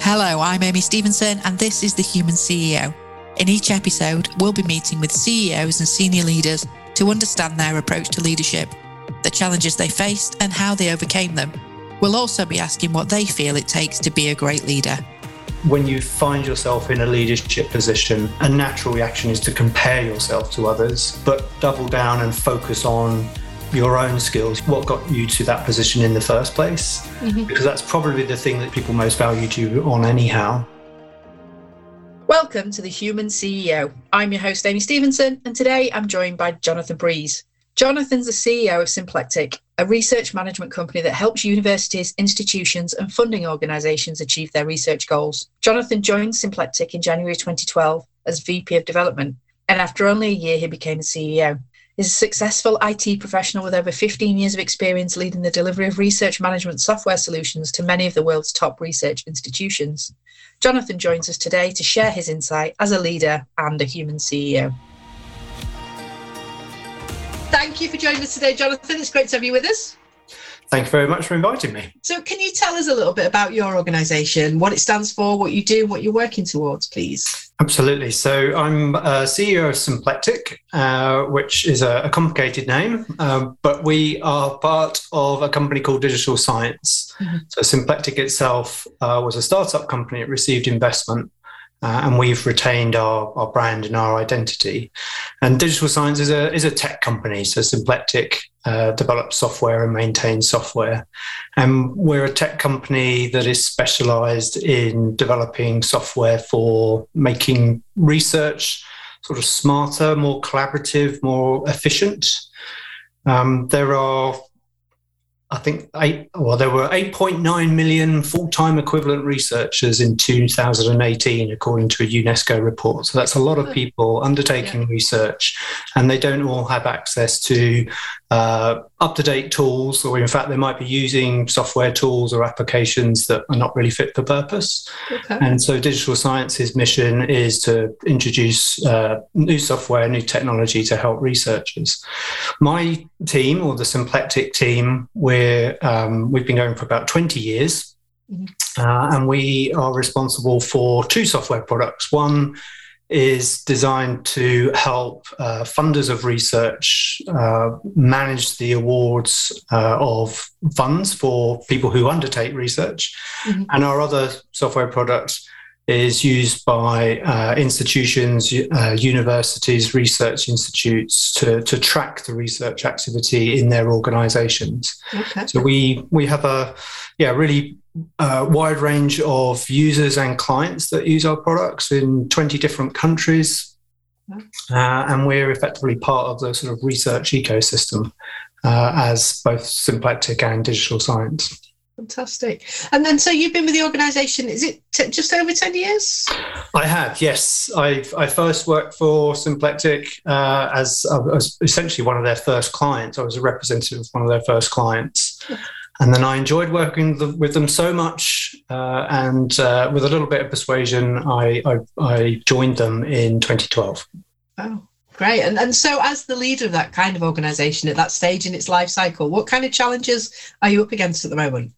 Hello, I'm Amy Stevenson, and this is The Human CEO. In each episode, we'll be meeting with CEOs and senior leaders to understand their approach to leadership, the challenges they faced, and how they overcame them. We'll also be asking what they feel it takes to be a great leader. When you find yourself in a leadership position, a natural reaction is to compare yourself to others, but double down and focus on your own skills, what got you to that position in the first place, mm-hmm. because that's probably the thing that people most valued you on, anyhow. Welcome to the Human CEO. I'm your host, Amy Stevenson, and today I'm joined by Jonathan Breeze. Jonathan's the CEO of Symplectic, a research management company that helps universities, institutions, and funding organisations achieve their research goals. Jonathan joined Symplectic in January 2012 as VP of Development, and after only a year, he became the CEO is a successful IT professional with over 15 years of experience leading the delivery of research management software solutions to many of the world's top research institutions. Jonathan joins us today to share his insight as a leader and a human CEO. Thank you for joining us today, Jonathan. It's great to have you with us. Thank you very much for inviting me. So, can you tell us a little bit about your organisation, what it stands for, what you do, what you're working towards, please? Absolutely. So, I'm CEO of Symplectic, uh, which is a, a complicated name, uh, but we are part of a company called Digital Science. Mm-hmm. So, Symplectic itself uh, was a startup company. It received investment uh, and we've retained our, our brand and our identity. And Digital Science is a is a tech company, so Symplectic uh, develops software and maintain software. And we're a tech company that is specialised in developing software for making research sort of smarter, more collaborative, more efficient. Um, there are I think eight, well, there were 8.9 million full time equivalent researchers in 2018, according to a UNESCO report. So that's a lot of people undertaking yeah. research, and they don't all have access to uh, up to date tools, or in fact, they might be using software tools or applications that are not really fit for purpose. Okay. And so, Digital Science's mission is to introduce uh, new software, new technology to help researchers. My team, or the Symplectic team, we're, um, we've been going for about 20 years. Mm-hmm. Uh, and we are responsible for two software products. One is designed to help uh, funders of research uh, manage the awards uh, of funds for people who undertake research. Mm-hmm. And our other software product is used by uh, institutions, uh, universities, research institutes to, to track the research activity in their organizations. Okay. So we, we have a yeah, really uh, wide range of users and clients that use our products in 20 different countries. Uh, and we're effectively part of the sort of research ecosystem uh, as both symplectic and digital science. Fantastic. And then, so you've been with the organisation, is it t- just over 10 years? I have, yes. i I first worked for Symplectic uh, as I was essentially one of their first clients. I was a representative of one of their first clients. And then I enjoyed working with them so much. Uh, and uh, with a little bit of persuasion, I, I, I joined them in 2012. Oh. Great. And, and so, as the leader of that kind of organization at that stage in its life cycle, what kind of challenges are you up against at the moment?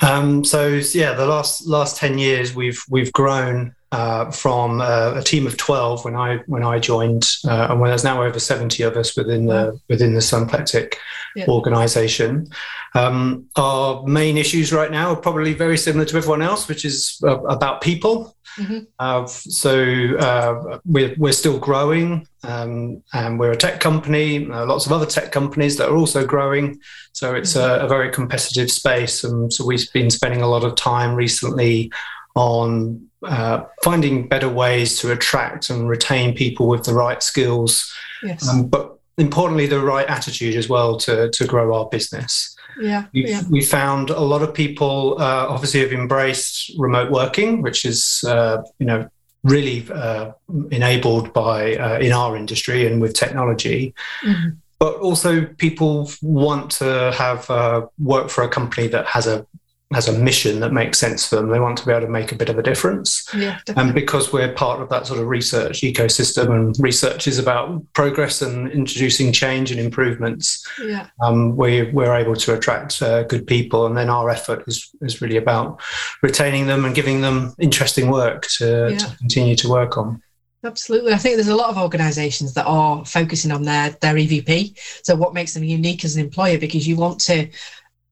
Um, so yeah, the last last ten years we've we've grown uh, from uh, a team of twelve when I when I joined, uh, and when there's now over seventy of us within the within the Symplectic yeah. organisation. Um, our main issues right now are probably very similar to everyone else, which is uh, about people. Mm-hmm. Uh, so uh, we're, we're still growing, um, and we're a tech company. Uh, lots of other tech companies that are also growing. So it's mm-hmm. a, a, very competitive space, and so we've been spending a lot of time recently on uh, finding better ways to attract and retain people with the right skills, yes. um, but importantly, the right attitude as well to to grow our business. Yeah, we've, yeah. we found a lot of people uh, obviously have embraced remote working, which is uh, you know really uh, enabled by uh, in our industry and with technology. Mm-hmm. But also, people want to have uh, work for a company that has a has a mission that makes sense for them. They want to be able to make a bit of a difference. Yeah, and because we're part of that sort of research ecosystem, and research is about progress and introducing change and improvements, yeah. um, we, we're able to attract uh, good people. And then our effort is, is really about retaining them and giving them interesting work to, Yeah. to continue to work on. Absolutely. I think there's a lot of organisations that are focusing on their their EVP. So what makes them unique as an employer because you want to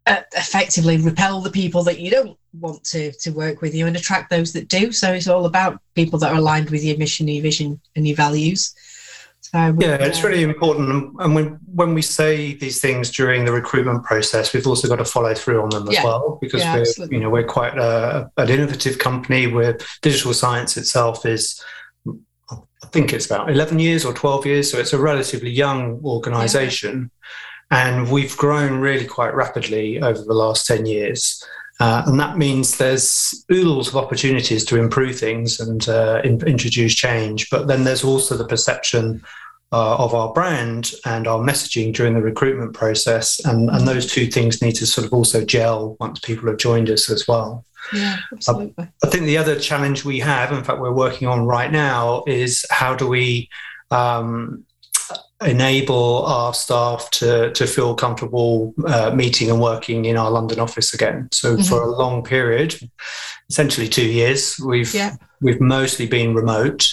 uh, effectively repel the people that you don't want to to work with you and attract those that do. So it's all about people that are aligned with your mission, your vision, and your values. So Yeah, it's really important. And when when we say these things during the recruitment process, we've also got to follow through on them as Yeah. well because Yeah, we're absolutely. you know we're quite a, an innovative company. Where digital science itself is, I think it's about eleven years or twelve years, so it's a relatively young organisation, and we've grown really quite rapidly over the last ten years. Uh, and that means there's oodles of opportunities to improve things and uh, in, introduce change. But then there's also the perception uh, of our brand and our messaging during the recruitment process. And, and those two things need to sort of also gel once people have joined us as well. Yeah, absolutely. I think the other challenge we have, in fact, we're working on right now, is how do we um, enable our staff to, to feel comfortable uh, meeting and working in our London office again. So Mhm. for a long period, essentially two years, we've Yeah. we've mostly been remote.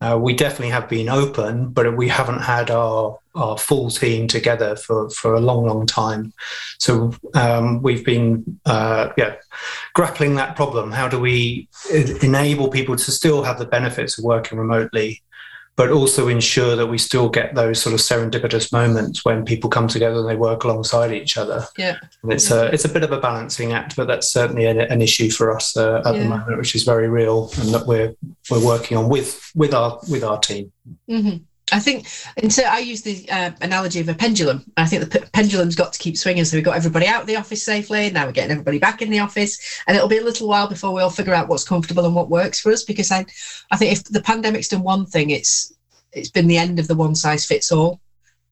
Uh, we definitely have been open, but we haven't had our, our full team together for, for a long, long time. So um, we've been uh, yeah grappling that problem. How do we e- enable people to still have the benefits of working remotely, but also ensure that we still get those sort of serendipitous moments when people come together and they work alongside each other. Yeah. And it's a it's a bit of a balancing act, but that's certainly an, an issue for us uh, at Yeah. the moment, which is very real, and that we're we're working on with with our with our team. hmm I think, and so I use the uh, analogy of a pendulum. I think the p- pendulum's got to keep swinging. So we've got everybody out of the office safely. Now we're getting everybody back in the office, and it'll be a little while before we all figure out what's comfortable and what works for us. Because I, I think if the pandemic's done one thing, it's it's been the end of the one size fits all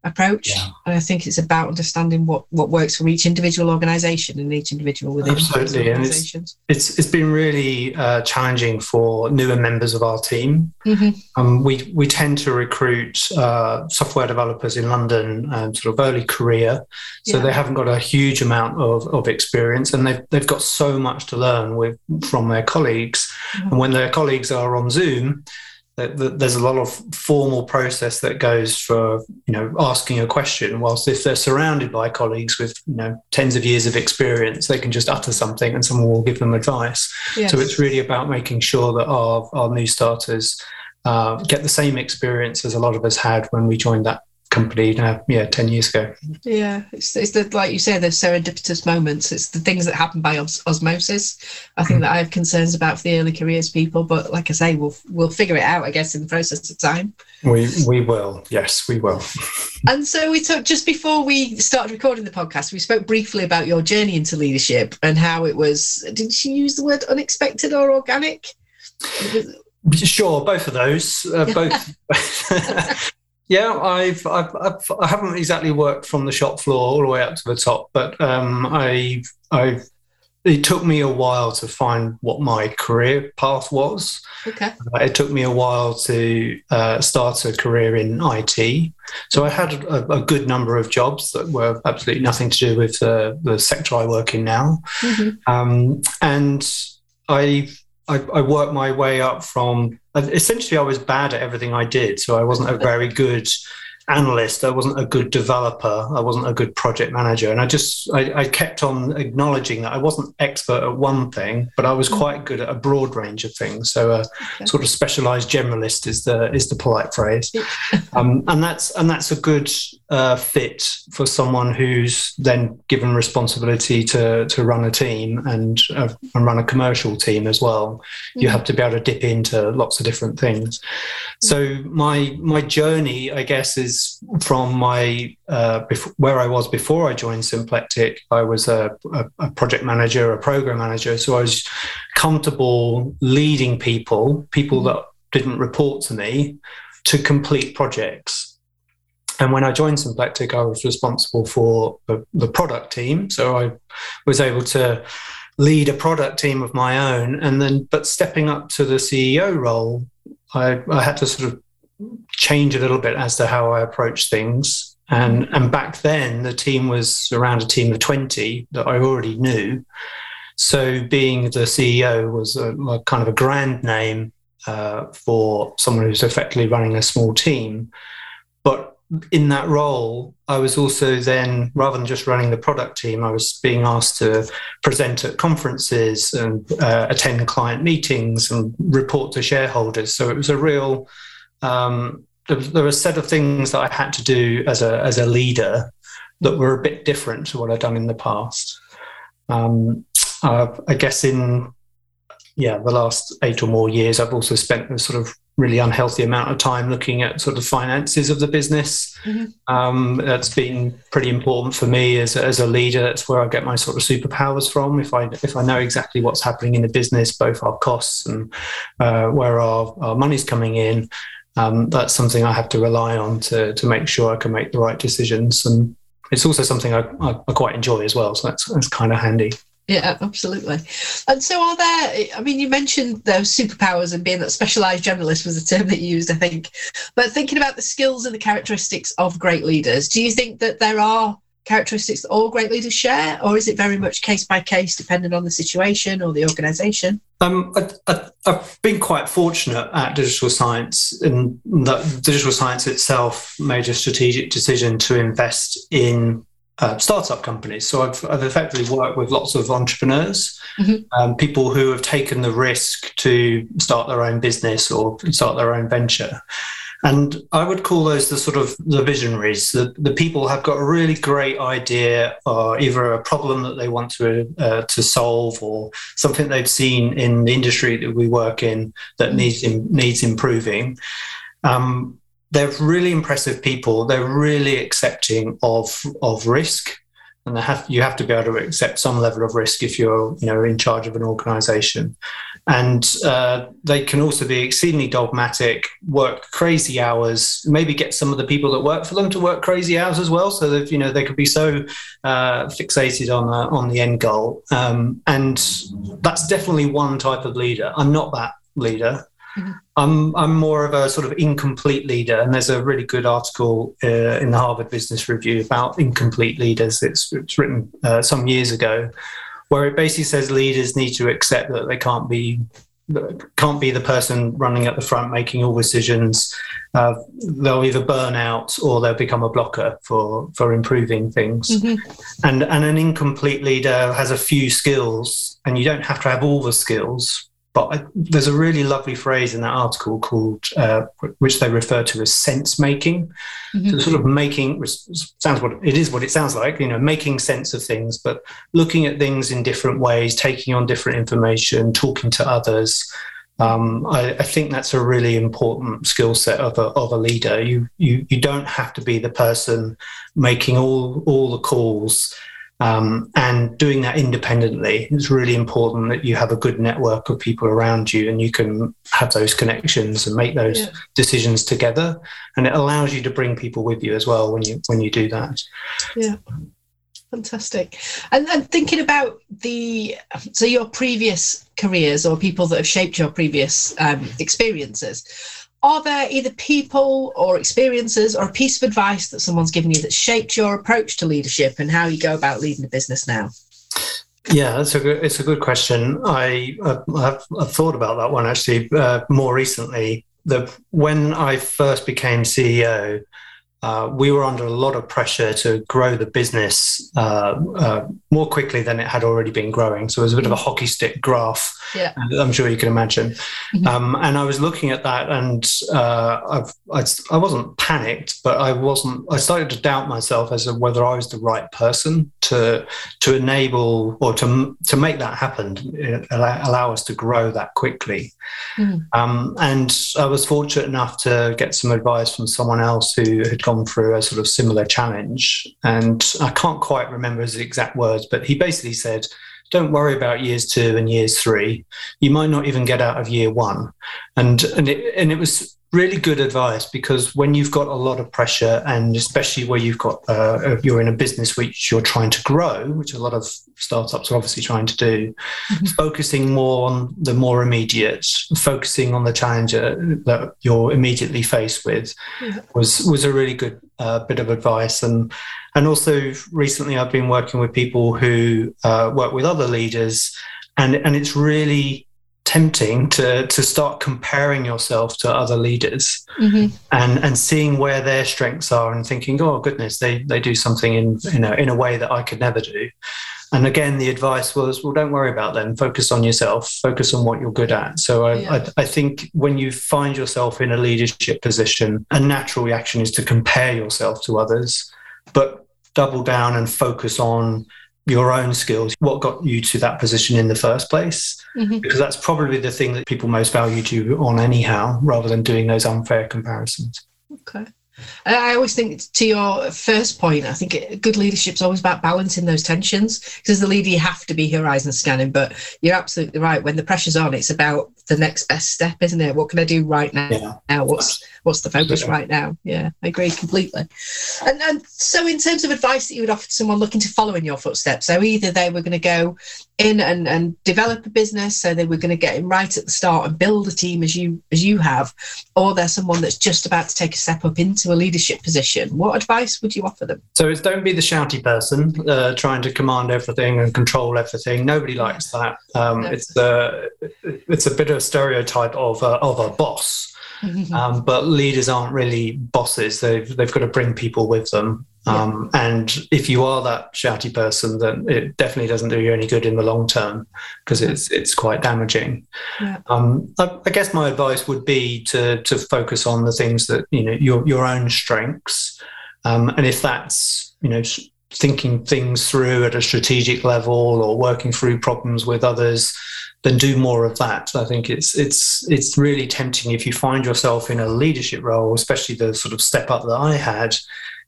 approach. Yeah. And I think it's about understanding what what works for each individual organisation and each individual within those Absolutely, and it's- It's it's been really uh, challenging for newer members of our team. Mhm. Um, we we tend to recruit uh, software developers in London, um, sort of early career, so Yeah. they haven't got a huge amount of, of experience, and they've they've got so much to learn with from their colleagues. Mhm. And when their colleagues are on Zoom, there's a lot of formal process that goes for you know asking a question. Whilst if they're surrounded by colleagues with you know tens of years of experience, they can just utter something and someone will give them advice. Yes. So it's really about making sure that our, our new starters uh, get the same experience as a lot of us had when we joined that company now, yeah, 10 years ago. Yeah, it's, it's the like you say, the serendipitous moments. It's the things that happen by os- osmosis. I think that I have concerns about for the early careers people, but like I say, we'll we'll figure it out, I guess, in the process of time. We, we will. Yes, we will. And so we took just before we started recording the podcast, we spoke briefly about your journey into leadership and how it was. Did she use the word unexpected or organic? Sure, both of those. Uh, both. yeah, I've, I've, I've I haven't exactly worked from the shop floor all the way up to the top, but um, I I it took me a while to find what my career path was. Okay. Uh, It took me a while to uh, start a career in IT. So I had a, a good number of jobs that were absolutely nothing to do with uh, the sector I work in now. Mhm. Um, and I, I, I worked my way up from essentially, I was bad at everything I did. So I wasn't a very good analyst. I wasn't a good developer. I wasn't a good project manager. And I just, I, I kept on acknowledging that I wasn't expert at one thing, but I was quite good at a broad range of things. So a Okay. sort of specialized generalist is the, is the polite phrase. Um, and that's, and that's a good uh, fit for someone who's then given responsibility to, to run a team and, uh, and run a commercial team as well. You Mhm. have to be able to dip into lots of different things. So my my journey, I guess, is from my uh, bef- where I was before I joined Symplectic. I was a, a, a project manager, a program manager, so I was comfortable leading people, people that didn't report to me, to complete projects. And when I joined Symplectic, I was responsible for the, the product team. So I was able to lead a product team of my own, and then but stepping up to the CEO role, I, I had to sort of change a little bit as to how I approach things. And and back then the team was around a team of twenty that I already knew. So being the CEO was a, a kind of a grand name uh, for someone who's effectively running a small team. But in that role, I was also then, rather than just running the product team, I was being asked to present at conferences and uh, attend client meetings and report to shareholders. So it was a real, um, there, there, were a set of things that I had to do as a, as a leader that were a bit different to what I'd done in the past. Um, uh, I guess in yeah the last eight or more years, I've also spent a sort of really unhealthy amount of time looking at sort of finances of the business. Mm-hmm. Um, that's been pretty important for me as a, as a leader. That's where I get my sort of superpowers from. If I if I know exactly what's happening in the business, both our costs and uh, where our, our money's coming in, um, that's something I have to rely on to to make sure I can make the right decisions. And it's also something I, I, I quite enjoy as well. So that's that's kind of handy. Yeah, absolutely. And so, are there? I mean, you mentioned those superpowers and being that specialized generalist was the term that you used, I think. But thinking about the skills and the characteristics of great leaders, do you think that there are characteristics that all great leaders share, or is it very much case by case, depending on the situation or the organisation? Um, I, have been quite fortunate at Digital Science in that Digital Science itself made a strategic decision to invest in uh, startup companies. So I've, I've, effectively worked with lots of entrepreneurs, mm-hmm. um, people who have taken the risk to start their own business or start their own venture. And I would call those the sort of the visionaries, the, the people have got a really great idea or either a problem that they want to uh, to solve or something they've seen in the industry that we work in that mm-hmm. needs needs improving. Um, they're really impressive people. They're really accepting of of risk, and have you have to be able to accept some level of risk if you're you know in charge of an organisation. And uh, they can also be exceedingly dogmatic, work crazy hours, maybe get some of the people that work for them to work crazy hours as well, so that you know they could be so uh, fixated on the, on the end goal. Um, and that's definitely one type of leader. I'm not that leader. Mm-hmm. I'm I'm more of a sort of incomplete leader, and there's a really good article uh, in the Harvard Business Review about incomplete leaders. It's it's written uh, some years ago, where it basically says leaders need to accept that they can't be can't be the person running at the front making all decisions. Uh, they'll either burn out or they'll become a blocker for for improving things. Mm-hmm. And and an incomplete leader has a few skills, and you don't have to have all the skills, but I, there's a really lovely phrase in that article called, uh, which they refer to as sense making. Mm-hmm. So sort of making sounds what it is, what it sounds like. You know, making sense of things, but looking at things in different ways, taking on different information, talking to others. Um, I, I, think that's a really important skill set of a, of a leader. You, you you don't have to be the person making all all the calls um, and doing that independently is really important that you have a good network of people around you and you can have those connections and make those yeah. decisions together. And it allows you to bring people with you as well when you when you do that. Yeah. Fantastic. And, and thinking about the so your previous careers or people that have shaped your previous um, experiences, are there either people or experiences or a piece of advice that someone's given you that shaped your approach to leadership and how you go about leading a business now? Yeah, that's a good. It's a good question. I I've, I've thought about that one actually uh, more recently. When I first became CEO, uh, we were under a lot of pressure to grow the business uh, uh, more quickly than it had already been growing. So it was a bit of a hockey stick graph. Yeah. I'm sure you can imagine. Mm-hmm. Um, and I was looking at that, and uh, I, I wasn't panicked, but I wasn't. I started to doubt myself as to whether I was the right person to to enable or to to make that happen, allow, allow us to grow that quickly. Mm. Um, and I was fortunate enough to get some advice from someone else who had gone through a sort of similar challenge. And I can't quite remember his exact words, but he basically said, don't worry about years two and years three. You might not even get out of year one. And and it, and it was really good advice because when you've got a lot of pressure, and especially where you've got uh, you're in a business which you're trying to grow, which a lot of startups are obviously trying to do, mm-hmm. focusing more on the more immediate, focusing on the challenger that you're immediately faced with, yeah. was was a really good uh, bit of advice and. And also, recently, I've been working with people who uh, work with other leaders, and, and it's really tempting to to start comparing yourself to other leaders mm-hmm. and and seeing where their strengths are and thinking oh goodness they they do something in you know in a way that I could never do and again the advice was well don't worry about them focus on yourself focus on what you're good at so I, yeah. I, I think when you find yourself in a leadership position a natural reaction is to compare yourself to others but double down and focus on your own skills, what got you to that position in the first place, mm-hmm. because that's probably the thing that people most valued you on, anyhow, rather than doing those unfair comparisons. Okay. I always think to your first point, I think good leadership is always about balancing those tensions. Because as a leader, you have to be horizon scanning, but you're absolutely right. When the pressure's on, it's about the next best step, isn't it? What can I do right now? Yeah. Now, what's what's the focus right now? Yeah, I agree completely. And, and so, in terms of advice that you would offer to someone looking to follow in your footsteps, so either they were going to go in and, and develop a business, so they were going to get in right at the start and build a team as you as you have, or they're someone that's just about to take a step up into a leadership position. What advice would you offer them? So it's don't be the shouty person uh, trying to command everything and control everything. Nobody likes that. Um, no. It's a it's a bit of a stereotype of a, of a boss. Um, but leaders aren't really bosses. They've they've got to bring people with them. Um. And if you are that shouty person, then it definitely doesn't do you any good in the long term because it's it's quite damaging. Yeah. Um, I, I, guess my advice would be to to focus on the things that you know your your own strengths, um, and if that's you know thinking things through at a strategic level or working through problems with others then do more of that. I think it's it's it's really tempting if you find yourself in a leadership role, especially the sort of step up that I had,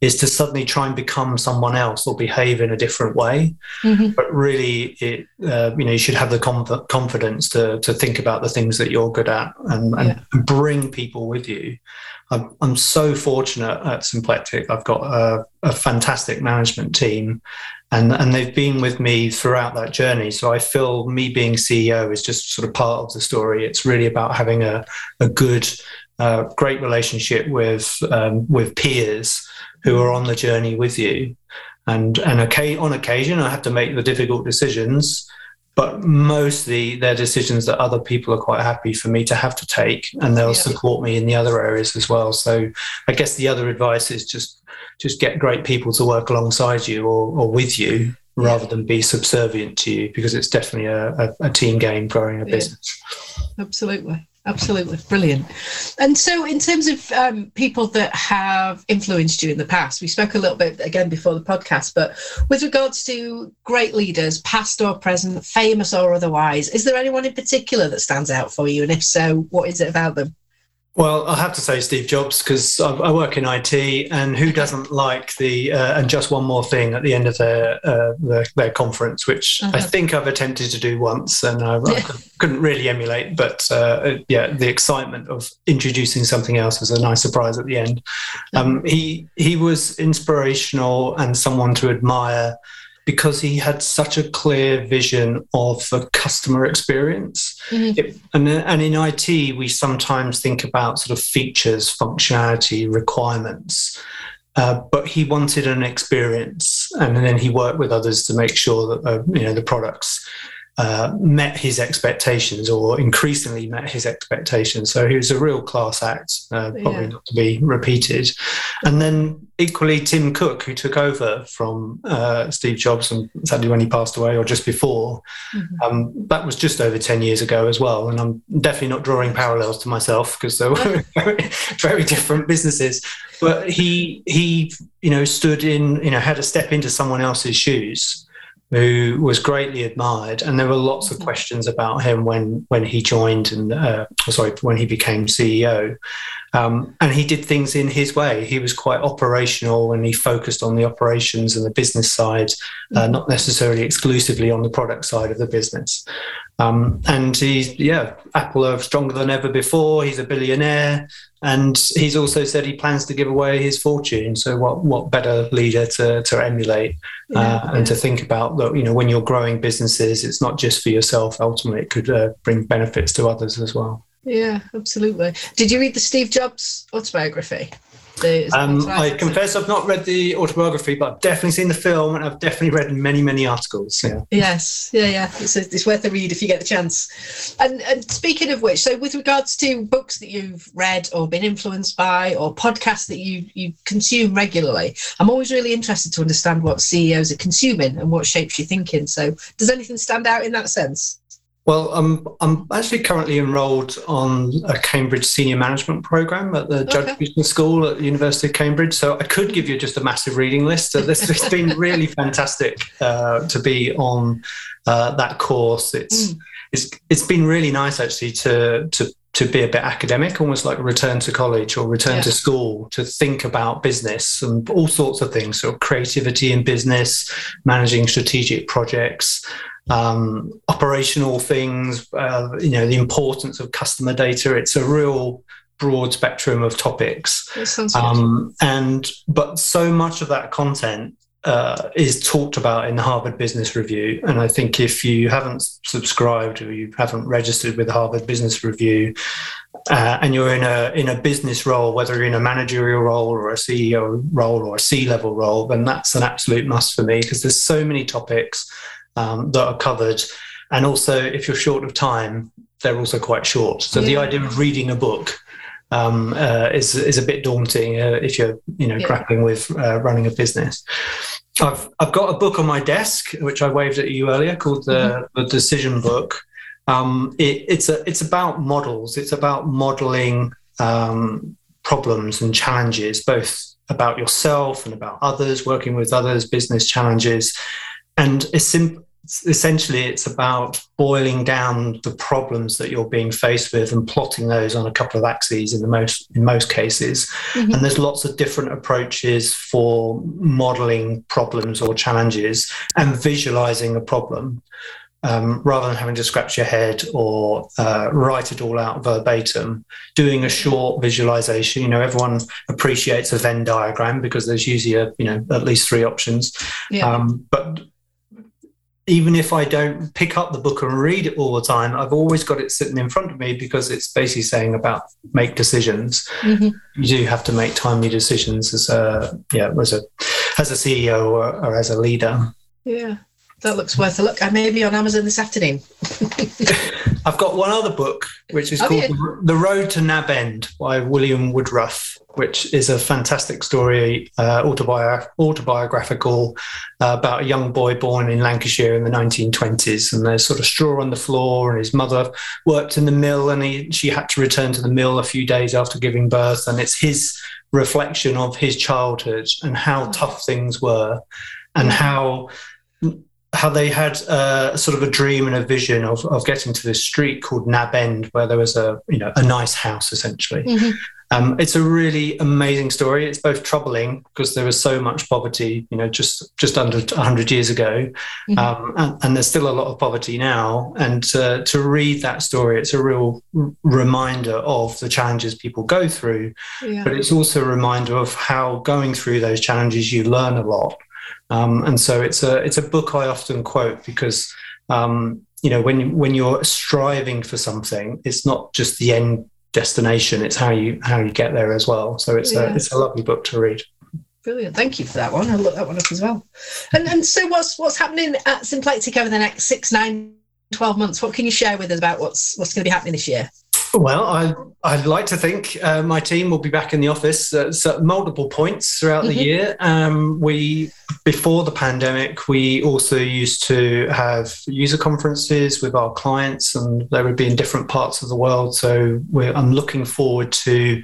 is to suddenly try and become someone else or behave in a different way. Mm-hmm. But really, it uh, you know you should have the conf- confidence to to think about the things that you're good at and, and yeah. bring people with you. I'm, I'm so fortunate at Symplectic. I've got a, a fantastic management team and and they've been with me throughout that journey so i feel me being ceo is just sort of part of the story it's really about having a, a good uh, great relationship with um, with peers who are on the journey with you and and okay, on occasion i have to make the difficult decisions but mostly they're decisions that other people are quite happy for me to have to take and they'll yeah. support me in the other areas as well so i guess the other advice is just just get great people to work alongside you or, or with you rather than be subservient to you because it's definitely a, a, a team game growing a business. Yeah, absolutely. Absolutely brilliant. And so, in terms of um, people that have influenced you in the past, we spoke a little bit again before the podcast, but with regards to great leaders, past or present, famous or otherwise, is there anyone in particular that stands out for you? And if so, what is it about them? Well, I have to say Steve Jobs because I, work in IT, and who doesn't like the uh, and just one more thing at the end of their uh, their, their, conference, which. I think I've attempted to do once, and I, yeah. I couldn't really emulate. But uh, yeah, the excitement of introducing something else was a nice surprise at the end. Um, he he was inspirational and someone to admire because he had such a clear vision of the customer experience. Mm-hmm. It, and, and in IT, we sometimes think about sort of features, functionality, requirements. Uh, but he wanted an experience, and then he worked with others to make sure that uh, you know the products uh, met his expectations or increasingly met his expectations. So he was a real class act, uh, probably yeah. not to be repeated. And then equally, Tim Cook, who took over from uh, Steve Jobs, and sadly when he passed away or just before, mm-hmm. um, that was just over 10 years ago as well. And I'm definitely not drawing parallels to myself because they were very, very different businesses. But he, he, you know, stood in, you know, had to step into someone else's shoes who was greatly admired, and there were lots of mm-hmm. questions about him when when he joined and uh, sorry when he became CEO. Um, and he did things in his way. He was quite operational and he focused on the operations and the business side, uh, mm-hmm. not necessarily exclusively on the product side of the business. Um, and he's, yeah, Apple are stronger than ever before. He's a billionaire. And he's also said he plans to give away his fortune. So, what, what better leader to, to emulate yeah, uh, and to think about that, you know, when you're growing businesses, it's not just for yourself. Ultimately, it could uh, bring benefits to others as well. Yeah, absolutely. Did you read the Steve Jobs autobiography? Um, I confess I've not read the autobiography, but I've definitely seen the film and I've definitely read many, many articles. Yeah. Yes, yeah, yeah. It's, it's worth a read if you get the chance. And, and speaking of which, so with regards to books that you've read or been influenced by, or podcasts that you you consume regularly, I'm always really interested to understand what CEOs are consuming and what shapes your thinking. So, does anything stand out in that sense? Well, I'm I'm actually currently enrolled on a Cambridge Senior Management Program at the Judge Business School at the University of Cambridge. So I could give you just a massive reading list. So this has been really fantastic uh, to be on uh, that course. It's mm. it's it's been really nice actually to to to be a bit academic, almost like return to college or return yeah. to school, to think about business and all sorts of things. So creativity in business, managing strategic projects um, operational things, uh, you know, the importance of customer data. It's a real broad spectrum of topics. Um, and but so much of that content uh, is talked about in the Harvard Business Review. And I think if you haven't subscribed or you haven't registered with the Harvard Business Review, uh, and you're in a in a business role, whether you're in a managerial role or a CEO role or a C level role, then that's an absolute must for me because there's so many topics um, that are covered. And also, if you're short of time, they're also quite short. So yeah. the idea of reading a book um, uh, is is a bit daunting uh, if you're you know yeah. grappling with uh, running a business. I've I've got a book on my desk which I waved at you earlier called the, mm-hmm. the Decision Book. Um, it, it's a it's about models. It's about modeling um, problems and challenges, both about yourself and about others, working with others, business challenges, and essentially it's about boiling down the problems that you're being faced with and plotting those on a couple of axes in the most in most cases mm-hmm. and there's lots of different approaches for modeling problems or challenges and visualizing a problem um, rather than having to scratch your head or uh, write it all out verbatim, doing a short visualization. You know, everyone appreciates a Venn diagram because there's usually a, you know at least three options. Yeah. Um, but even if I don't pick up the book and read it all the time, I've always got it sitting in front of me because it's basically saying about make decisions. Mm-hmm. You do have to make timely decisions as a yeah as a as a CEO or, or as a leader. Yeah, that looks worth a look. I may be on Amazon this afternoon. I've got one other book which is oh, called yeah. The Road to Nab End by William Woodruff which is a fantastic story, uh, autobi- autobiographical, uh, about a young boy born in Lancashire in the 1920s. And there's sort of straw on the floor, and his mother worked in the mill, and he, she had to return to the mill a few days after giving birth. And it's his reflection of his childhood and how tough things were, and how how they had uh, sort of a dream and a vision of, of getting to this street called Nab End, where there was a you know a nice house essentially. Mm-hmm. Um, it's a really amazing story. It's both troubling because there was so much poverty, you know, just just under 100 years ago, mm-hmm. um, and, and, there's still a lot of poverty now. And to, to read that story, it's a real r- reminder of the challenges people go through, yeah. but it's also a reminder of how going through those challenges you learn a lot. Um, and so it's a it's a book I often quote because um, you know when when you're striving for something, it's not just the end destination. It's how you how you get there as well. So it's yeah. a it's a lovely book to read. Brilliant. Thank you for that one. I'll look that one up as well. And and so what's what's happening at Symplectic over the next six, nine, 12 months? What can you share with us about what's what's going to be happening this year? Well, I, I'd like to think uh, my team will be back in the office at, at multiple points throughout mm-hmm. the year. Um, we, before the pandemic, we also used to have user conferences with our clients, and they would be in different parts of the world. So I'm looking forward to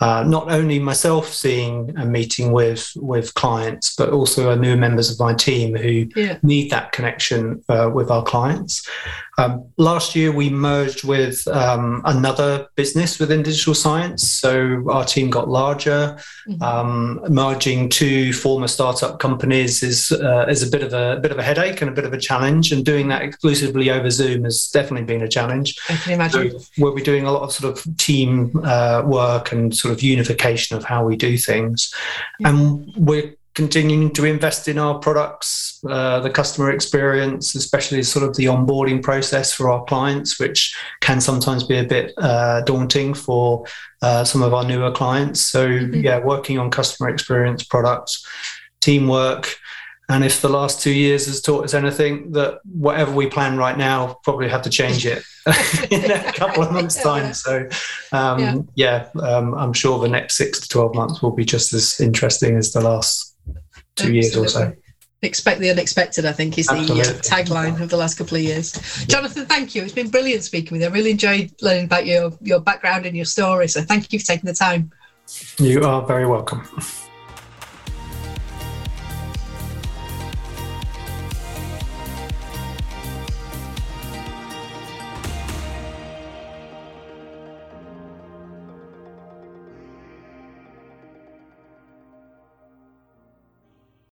uh, not only myself seeing and meeting with with clients, but also our new members of my team who yeah. need that connection uh, with our clients. Um, last year, we merged with um, another business within digital science, so our team got larger. Mm-hmm. Um, merging two former startup companies is uh, is a bit of a, a, bit of a headache and a bit of a challenge, and doing that exclusively over Zoom has definitely been a challenge. I can imagine. So we'll be doing a lot of sort of team uh, work and sort of unification of how we do things, yeah. and we're continuing to invest in our products, uh, the customer experience, especially sort of the onboarding process for our clients, which can sometimes be a bit uh, daunting for uh, some of our newer clients. So, mm-hmm. yeah, working on customer experience products, teamwork. And if the last two years has taught us anything, that whatever we plan right now, probably have to change it in a couple of months' time. So, um, yeah, yeah um, I'm sure the next six to 12 months will be just as interesting as the last two Absolutely. years or so. Expect the unexpected, I think, is the uh, tagline of the last couple of years. Jonathan, thank you. It's been brilliant speaking with you. I really enjoyed learning about your, your background and your story. So thank you for taking the time. You are very welcome.